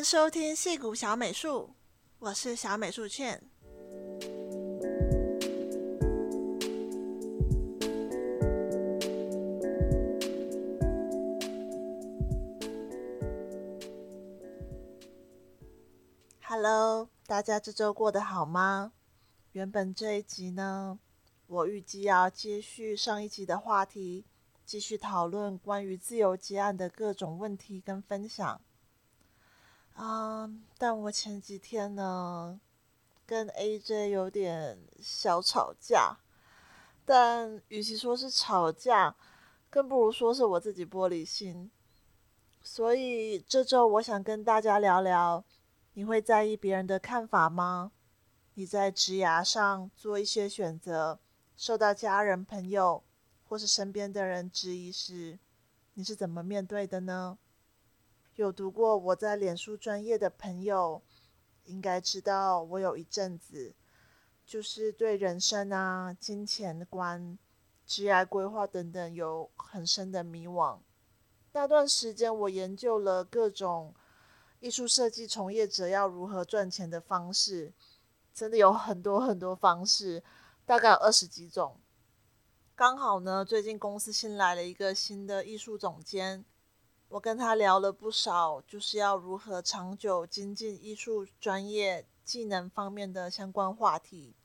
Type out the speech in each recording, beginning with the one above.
迎收听戏谷小美术，我是小美术倩。Hello，大家这周过得好吗？原本这一集呢，我预计要接续上一集的话题，继续讨论关于自由接案的各种问题跟分享。啊但我前几天呢，跟 AJ 有点小吵架，但与其说是吵架，更不如说是我自己玻璃心。所以这周我想跟大家聊聊，你会在意别人的看法吗？你在职涯上做一些选择，受到家人、朋友或是身边的人质疑时，你是怎么面对的呢？有读过我在脸书专业的朋友，应该知道我有一阵子就是对人生啊、金钱观、职业规划等等有很深的迷惘。那段时间，我研究了各种艺术设计从业者要如何赚钱的方式，真的有很多很多方式，大概有二十几种。刚好呢，最近公司新来了一个新的艺术总监。我跟他聊了不少，就是要如何长久精进艺术专业技能方面的相关话题。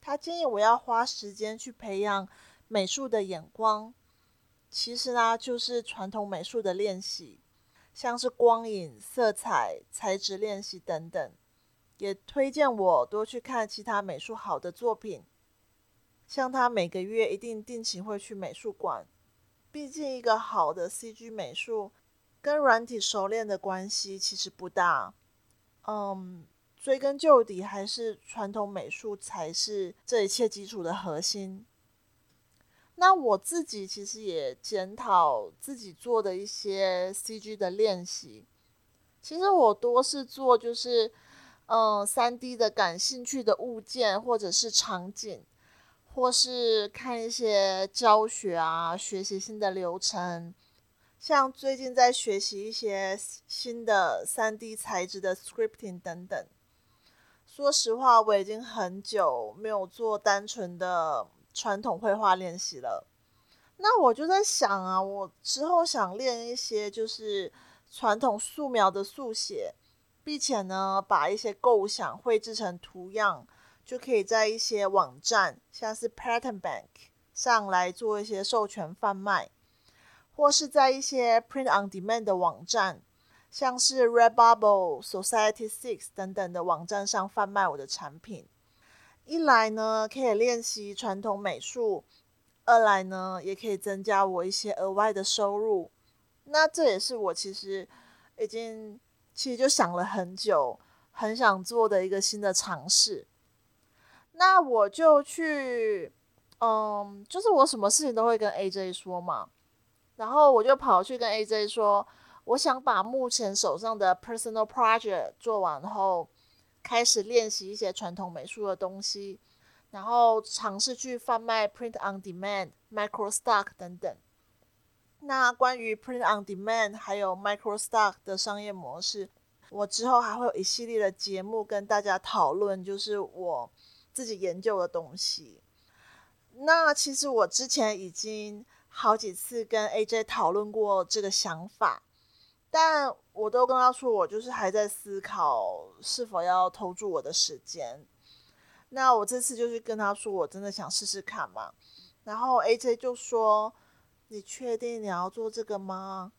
他建议我要花时间去培养美术的眼光，其实呢，就是传统美术的练习，像是光影、色彩、材质练习等等。也推荐我多去看其他美术好的作品，像他每个月一定定期会去美术馆，毕竟一个好的 CG 美术。跟软体熟练的关系其实不大，嗯，追根究底还是传统美术才是这一切基础的核心。那我自己其实也检讨自己做的一些 CG 的练习，其实我多是做就是嗯 3D 的感兴趣的物件或者是场景，或是看一些教学啊，学习新的流程。像最近在学习一些新的 3D 材质的 scripting 等等。说实话，我已经很久没有做单纯的传统绘画练习了。那我就在想啊，我之后想练一些就是传统素描的速写，并且呢，把一些构想绘制成图样，就可以在一些网站，像是 Pattern Bank 上来做一些授权贩卖。或是在一些 print on demand 的网站，像是 Redbubble、Society Six 等等的网站上贩卖我的产品。一来呢，可以练习传统美术；二来呢，也可以增加我一些额外的收入。那这也是我其实已经其实就想了很久，很想做的一个新的尝试。那我就去，嗯，就是我什么事情都会跟 AJ 说嘛。然后我就跑去跟 AJ 说，我想把目前手上的 personal project 做完后，开始练习一些传统美术的东西，然后尝试去贩卖 print on demand、micro stock 等等。那关于 print on demand 还有 micro stock 的商业模式，我之后还会有一系列的节目跟大家讨论，就是我自己研究的东西。那其实我之前已经。好几次跟 AJ 讨论过这个想法，但我都跟他说，我就是还在思考是否要投注我的时间。那我这次就是跟他说，我真的想试试看嘛。然后 AJ 就说：“你确定你要做这个吗？”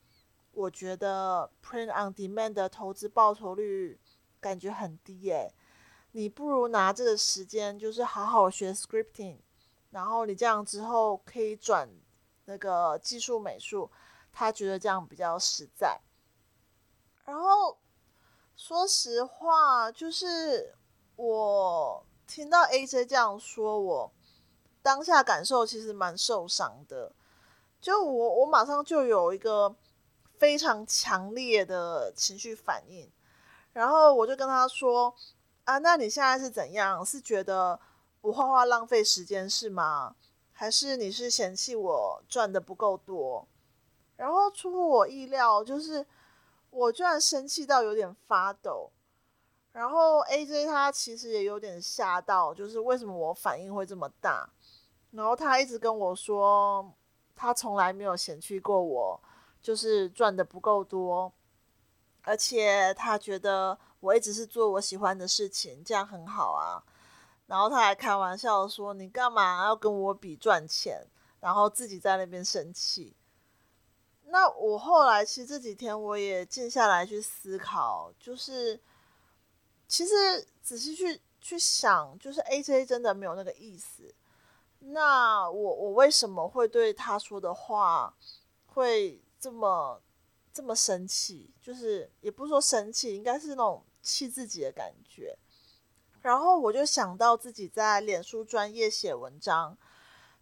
我觉得 Print on Demand 的投资报酬率感觉很低耶。你不如拿这个时间，就是好好学 Scripting，然后你这样之后可以转。那个技术美术，他觉得这样比较实在。然后说实话，就是我听到 AJ 这样说，我当下感受其实蛮受伤的。就我，我马上就有一个非常强烈的情绪反应。然后我就跟他说：“啊，那你现在是怎样？是觉得我画画浪费时间是吗？”还是你是嫌弃我赚的不够多？然后出乎我意料，就是我居然生气到有点发抖。然后 AJ 他其实也有点吓到，就是为什么我反应会这么大？然后他一直跟我说，他从来没有嫌弃过我，就是赚的不够多，而且他觉得我一直是做我喜欢的事情，这样很好啊。然后他还开玩笑说：“你干嘛要跟我比赚钱？”然后自己在那边生气。那我后来其实这几天我也静下来去思考，就是。其实仔细去去想，就是 AJ 真的没有那个意思。那我我为什么会对他说的话会这么这么生气？就是也不是说生气，应该是那种气自己的感觉。然后我就想到自己在脸书专业写文章，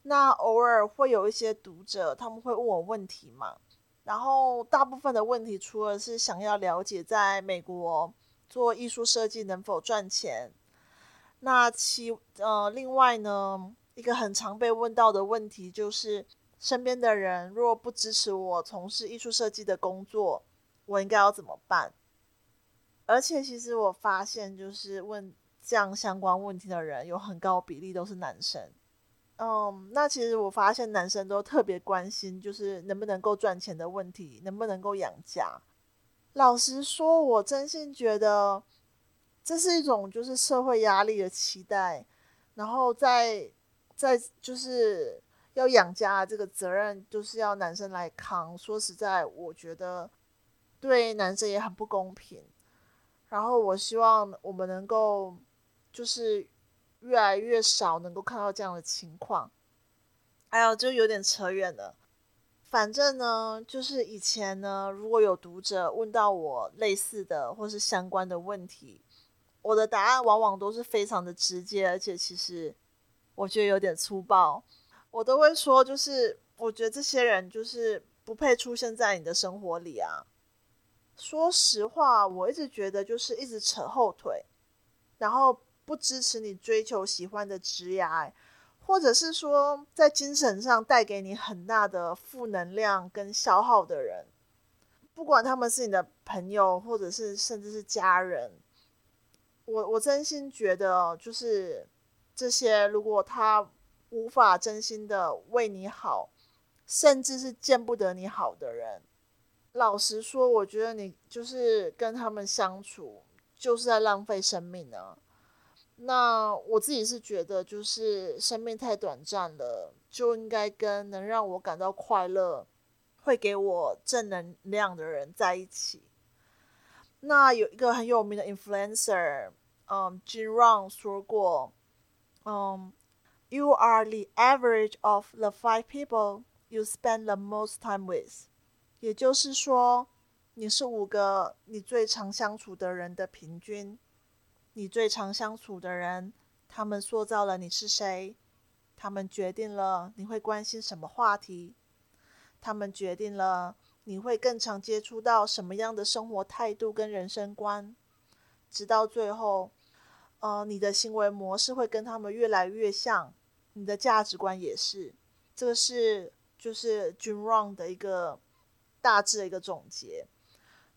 那偶尔会有一些读者他们会问我问题嘛，然后大部分的问题除了是想要了解在美国。做艺术设计能否赚钱？那其呃，另外呢，一个很常被问到的问题就是，身边的人若不支持我从事艺术设计的工作，我应该要怎么办？而且，其实我发现，就是问这样相关问题的人，有很高比例都是男生。嗯，那其实我发现男生都特别关心，就是能不能够赚钱的问题，能不能够养家。老实说，我真心觉得这是一种就是社会压力的期待，然后在在就是要养家这个责任就是要男生来扛。说实在，我觉得对男生也很不公平。然后我希望我们能够就是越来越少能够看到这样的情况。哎呦，就有点扯远了。反正呢，就是以前呢，如果有读者问到我类似的或是相关的问题，我的答案往往都是非常的直接，而且其实我觉得有点粗暴。我都会说，就是我觉得这些人就是不配出现在你的生活里啊。说实话，我一直觉得就是一直扯后腿，然后不支持你追求喜欢的职业。或者是说，在精神上带给你很大的负能量跟消耗的人，不管他们是你的朋友，或者是甚至是家人，我我真心觉得，就是这些，如果他无法真心的为你好，甚至是见不得你好的人，老实说，我觉得你就是跟他们相处，就是在浪费生命呢。那我自己是觉得，就是生命太短暂了，就应该跟能让我感到快乐、会给我正能量的人在一起。那有一个很有名的 influencer，嗯，Jin Rohn 说过，嗯，You are the average of the five people you spend the most time with。也就是说，你是五个你最常相处的人的平均。你最常相处的人，他们塑造了你是谁，他们决定了你会关心什么话题，他们决定了你会更常接触到什么样的生活态度跟人生观，直到最后，呃，你的行为模式会跟他们越来越像，你的价值观也是。这个是就是 Jin Rohn 的一个大致的一个总结。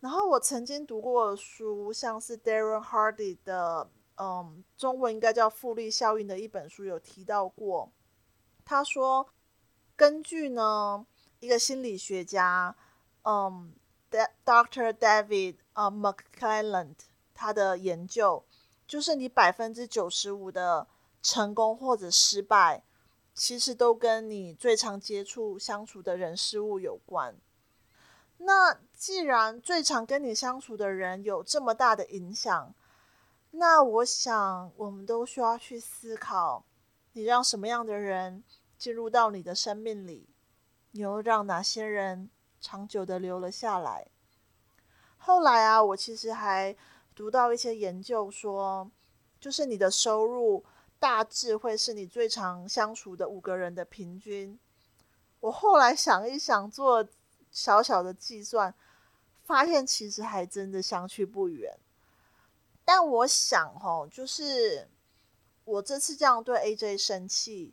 然后我曾经读过书，像是 Darren Hardy 的，嗯，中文应该叫《复利效应》的一本书，有提到过。他说，根据呢一个心理学家，嗯，Dr. David 啊 McClelland 他的研究，就是你百分之九十五的成功或者失败，其实都跟你最常接触相处的人事物有关。那既然最常跟你相处的人有这么大的影响，那我想我们都需要去思考：你让什么样的人进入到你的生命里？你又让哪些人长久的留了下来？后来啊，我其实还读到一些研究说，就是你的收入大致会是你最常相处的五个人的平均。我后来想一想，做。小小的计算，发现其实还真的相去不远。但我想，吼，就是我这次这样对 AJ 生气，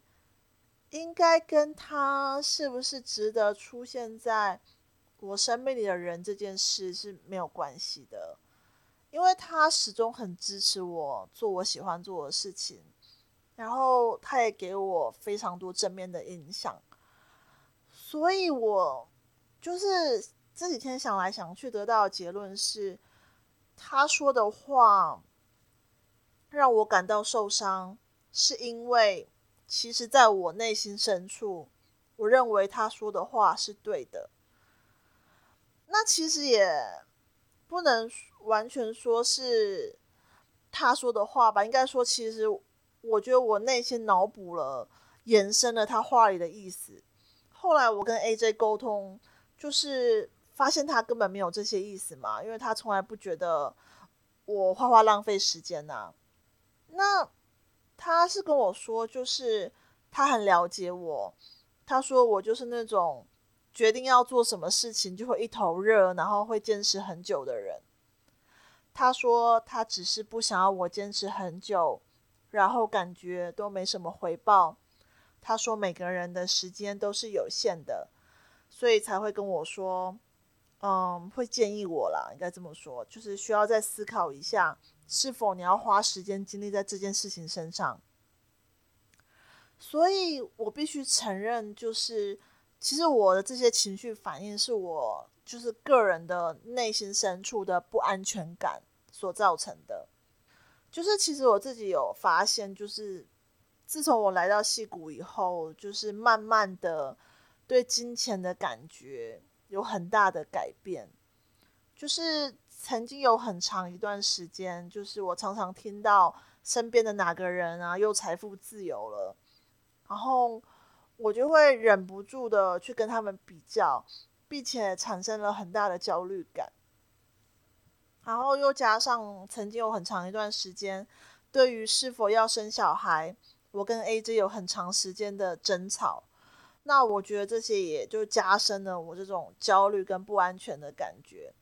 应该跟他是不是值得出现在我生命里的人这件事是没有关系的，因为他始终很支持我做我喜欢做的事情，然后他也给我非常多正面的影响，所以我就是这几天想来想去得到的结论是，他说的话让我感到受伤，是因为其实在我内心深处。我认为他说的话是对的，那其实也不能完全说是他说的话吧。应该说，其实我觉得我内心脑补了、延伸了他话里的意思。后来我跟 AJ 沟通，就是发现他根本没有这些意思嘛，因为他从来不觉得我画画浪费时间呐。那他是跟我说，就是他很了解我。他说：“我就是那种决定要做什么事情就会一头热，然后会坚持很久的人。”他说：“他只是不想要我坚持很久，然后感觉都没什么回报。”他说：“每个人的时间都是有限的，所以才会跟我说，嗯，会建议我啦，应该这么说，就是需要再思考一下，是否你要花时间精力在这件事情身上。”所以我必须承认，就是其实我的这些情绪反应是我就是个人的内心深处的不安全感所造成的。就是其实我自己有发现，就是自从我来到戏谷以后，就是慢慢的对金钱的感觉有很大的改变。就是曾经有很长一段时间，就是我常常听到身边的哪个人啊又财富自由了。然后我就会忍不住的去跟他们比较，并且产生了很大的焦虑感。然后又加上曾经有很长一段时间，对于是否要生小孩，我跟 AJ 有很长时间的争吵。那我觉得这些也就加深了我这种焦虑跟不安全的感觉。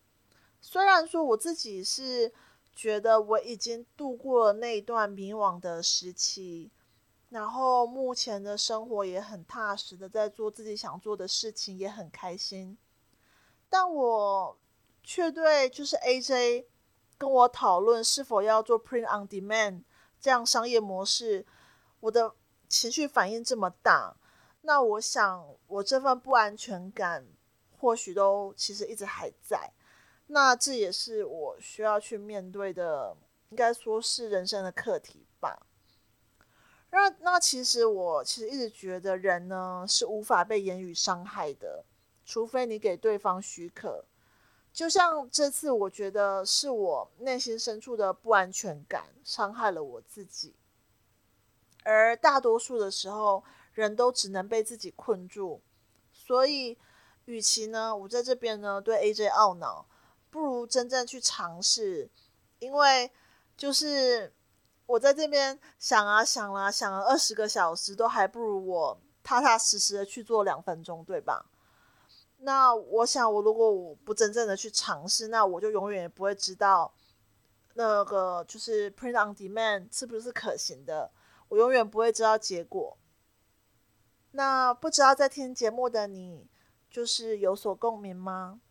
虽然说我自己是觉得我已经度过了那一段迷惘的时期。然后目前的生活也很踏实的在做自己想做的事情，也很开心。但我却对就是 AJ 跟我讨论是否要做 Print on Demand 这样商业模式，我的情绪反应这么大。那我想我这份不安全感或许都其实一直还在。那这也是我需要去面对的，应该说是人生的课题吧。那那其实我其实一直觉得人呢是无法被言语伤害的，除非你给对方许可。就像这次，我觉得是我内心深处的不安全感伤害了我自己，而大多数的时候，人都只能被自己困住。所以，与其呢我在这边呢对 AJ 懊恼，不如真正去尝试，因为就是。我在这边想啊想啊想了二十个小时，都还不如我踏踏实实的去做两分钟，对吧？那我想，我如果我不真正的去尝试，那我就永远也不会知道那个就是 print on demand 是不是可行的，我永远不会知道结果。那不知道在听节目的你，就是有所共鸣吗？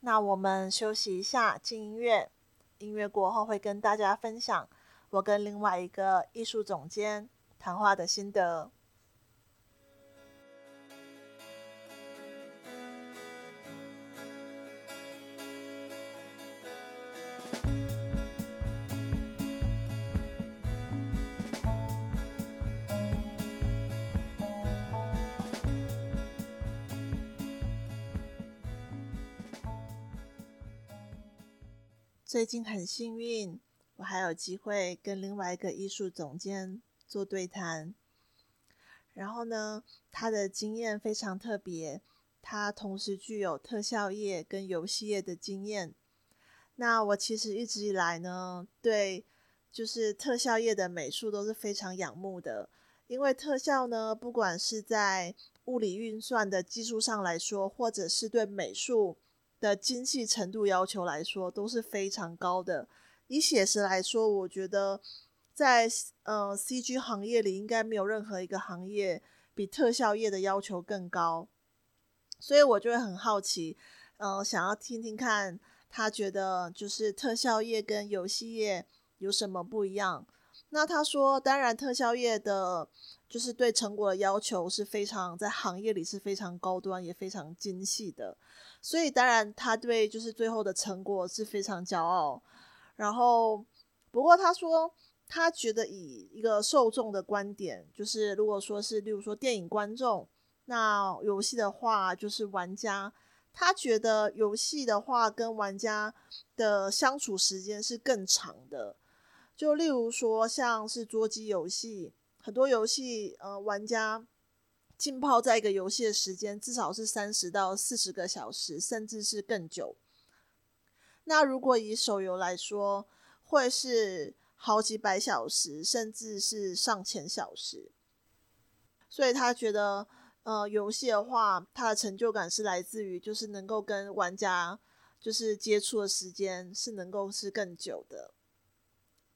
那我们休息一下，进音乐，音乐过后会跟大家分享。我跟另外一个艺术总监谈话的心得。最近很幸运。我还有机会跟另外一个艺术总监做对谈，然后呢，他的经验非常特别，他同时具有特效业跟游戏业的经验。那我其实一直以来呢，对就是特效业的美术都是非常仰慕的，因为特效呢，不管是在物理运算的技术上来说，或者是对美术的精细程度要求来说，都是非常高的。以写实来说，我觉得在呃 CG 行业里，应该没有任何一个行业比特效业的要求更高。所以我就会很好奇，呃，想要听听看他觉得就是特效业跟游戏业有什么不一样。那他说，当然特效业的，就是对成果的要求是非常在行业里是非常高端也非常精细的，所以当然他对就是最后的成果是非常骄傲。然后，不过他说，他觉得以一个受众的观点，就是如果说是例如说电影观众。那游戏的话，就是玩家，他觉得游戏的话跟玩家的相处时间是更长的。就例如说，像是桌机游戏，很多游戏，呃，玩家浸泡在一个游戏的时间至少是三十到四十个小时，甚至是更久。那如果以手游来说，会是好几百小时，甚至是上千小时。所以他觉得。呃，游戏的话，它的成就感是来自于，就是能够跟玩家就是接触的时间是能够是更久的。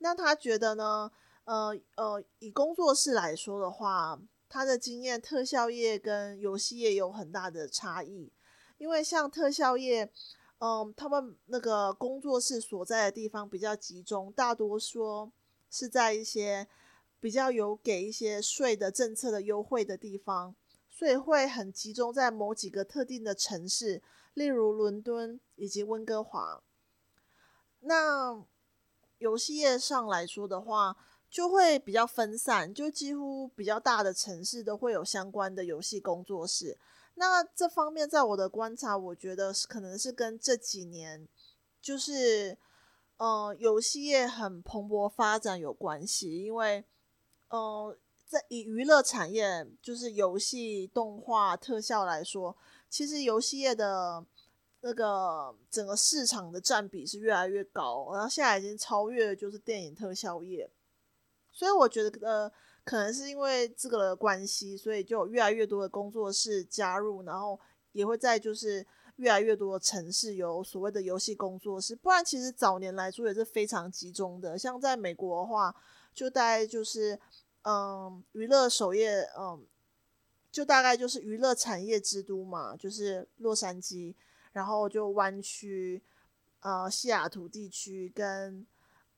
那他觉得呢？呃呃，以工作室来说的话，他的经验，特效业跟游戏业有很大的差异。因为像特效业，嗯、他们那个工作室所在的地方比较集中，大多数是在一些比较有给一些税的政策的优惠的地方。所以会很集中在某几个特定的城市，例如伦敦以及温哥华。那游戏业上来说的话，就会比较分散，就几乎比较大的城市都会有相关的游戏工作室。那这方面，在我的观察，我觉得是可能是跟这几年就是呃游戏业很蓬勃发展有关系，因为呃。在以娱乐产业，就是游戏、动画、特效来说，其实游戏业的那个整个市场的占比是越来越高，然后现在已经超越就是电影特效业。所以我觉得，呃，可能是因为这个的关系，所以就有越来越多的工作室加入，然后也会在就是越来越多的城市有所谓的游戏工作室。不然，其实早年来说也是非常集中的。像在美国的话，就大概就是。嗯，娱乐首页，嗯，就大概就是娱乐产业之都嘛，就是洛杉矶，然后就湾区，呃，西雅图地区跟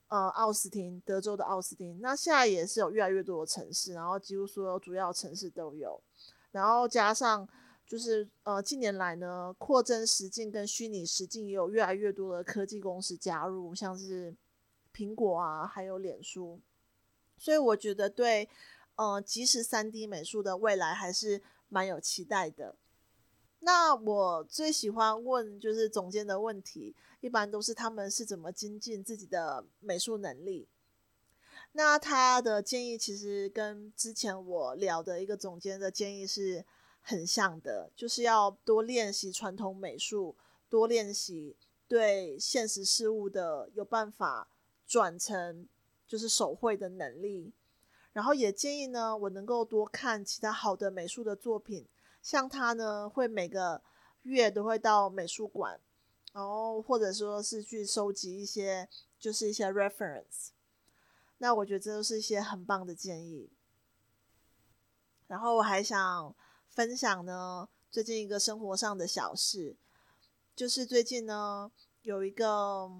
呃奥斯汀，德州的奥斯汀。那现在也是有越来越多的城市，然后几乎所有主要城市都有，然后加上就是呃近年来呢，扩增实境跟虚拟实境也有越来越多的科技公司加入，像是苹果啊，还有脸书。所以我觉得对，呃，即时三 D 美术的未来还是蛮有期待的。那我最喜欢问就是总监的问题，一般都是他们是怎么精进自己的美术能力。那他的建议其实跟之前我聊的一个总监的建议是很像的，就是要多练习传统美术，多练习对现实事物的有办法转成。就是手绘的能力，然后也建议呢，我能够多看其他好的美术的作品，像他呢，会每个月都会到美术馆，然后或者说是去收集一些，就是一些 reference。那我觉得这都是一些很棒的建议。然后我还想分享呢，最近一个生活上的小事，就是最近呢有一个。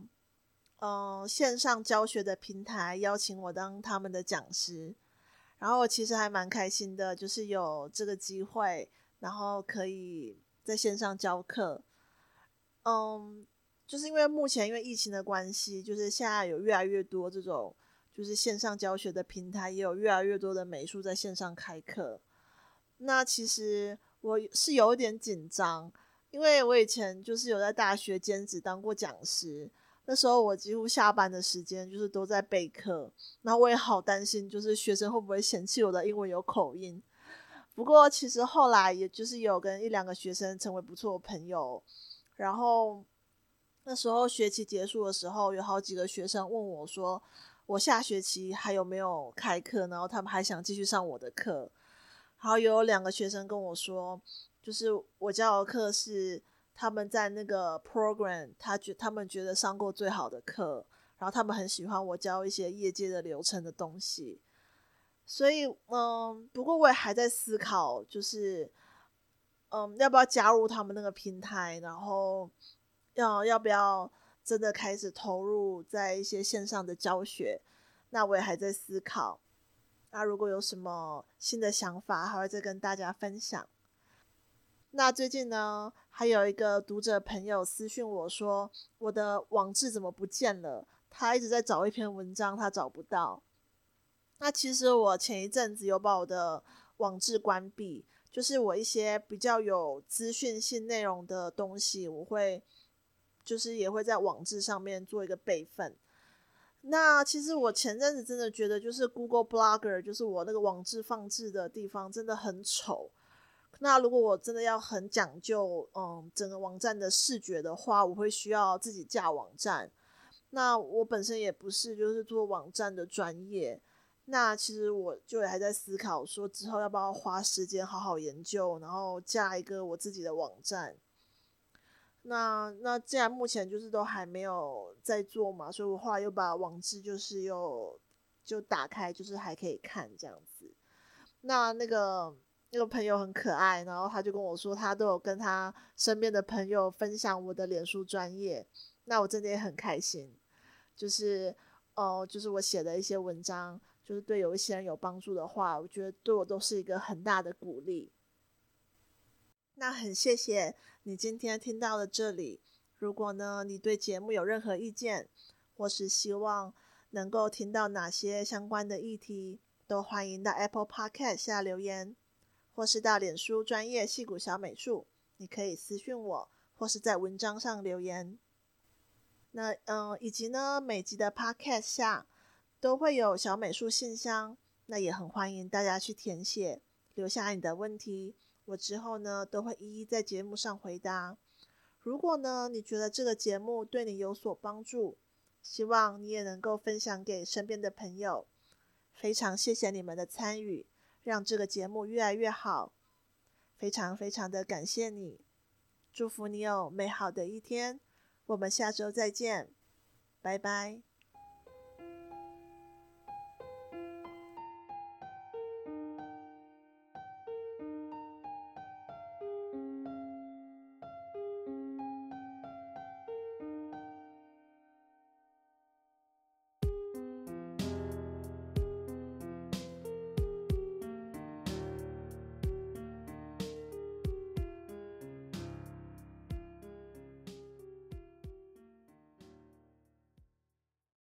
嗯，线上教学的平台邀请我当他们的讲师，然后我其实还蛮开心的，就是有这个机会，然后可以在线上教课。嗯，就是因为目前因为疫情的关系，就是现在有越来越多这种就是线上教学的平台，也有越来越多的美术在线上开课。那其实我是有一点紧张，因为我以前就是有在大学兼职当过讲师。那时候我几乎下班的时间就是都在备课，然后我也好担心，就是学生会不会嫌弃我的英文有口音。不过其实后来也就是有跟一两个学生成为不错的朋友，然后那时候学期结束的时候，有好几个学生问我说，我下学期还有没有开课，然后他们还想继续上我的课。然后有两个学生跟我说，就是我教的课是。他们在那个 program，他觉他们觉得上过最好的课，然后他们很喜欢我教一些业界的流程的东西，所以嗯，不过我也还在思考，就是嗯，要不要加入他们那个平台，然后要要不要真的开始投入在一些线上的教学？那我也还在思考。那如果有什么新的想法，还会再跟大家分享。那最近呢，还有一个读者朋友私讯我说，我的网志怎么不见了？他一直在找一篇文章，他找不到。那其实我前一阵子有把我的网志关闭，就是我一些比较有资讯性内容的东西，我会就是也会在网志上面做一个备份。那其实我前阵子真的觉得，就是 Google Blogger，就是我那个网志放置的地方真的很丑。那如果我真的要很讲究，嗯，整个网站的视觉的话，我会需要自己架网站。那我本身也不是就是做网站的专业，那其实我就也还在思考说之后要不要花时间好好研究，然后架一个我自己的网站。那那既然目前就是都还没有在做嘛，所以我后来又把网址就是又就打开，就是还可以看这样子。那那个。那个朋友很可爱，然后他就跟我说，他都有跟他身边的朋友分享我的脸书专业，那我真的也很开心，就是哦、就是我写的一些文章，就是对有一些人有帮助的话，我觉得对我都是一个很大的鼓励。那很谢谢你今天听到了这里，如果呢你对节目有任何意见，或是希望能够听到哪些相关的议题，都欢迎到 Apple Podcast 下留言。或是到脸书专业戏骨小美术，你可以私讯我，或是在文章上留言。那嗯，以及呢，每集的 Podcast 下都会有小美术信箱，那也很欢迎大家去填写，留下你的问题，我之后呢都会一一在节目上回答。如果呢你觉得这个节目对你有所帮助，希望你也能够分享给身边的朋友。非常谢谢你们的参与。让这个节目越来越好，非常非常的感谢你，祝福你有美好的一天，我们下周再见，拜拜。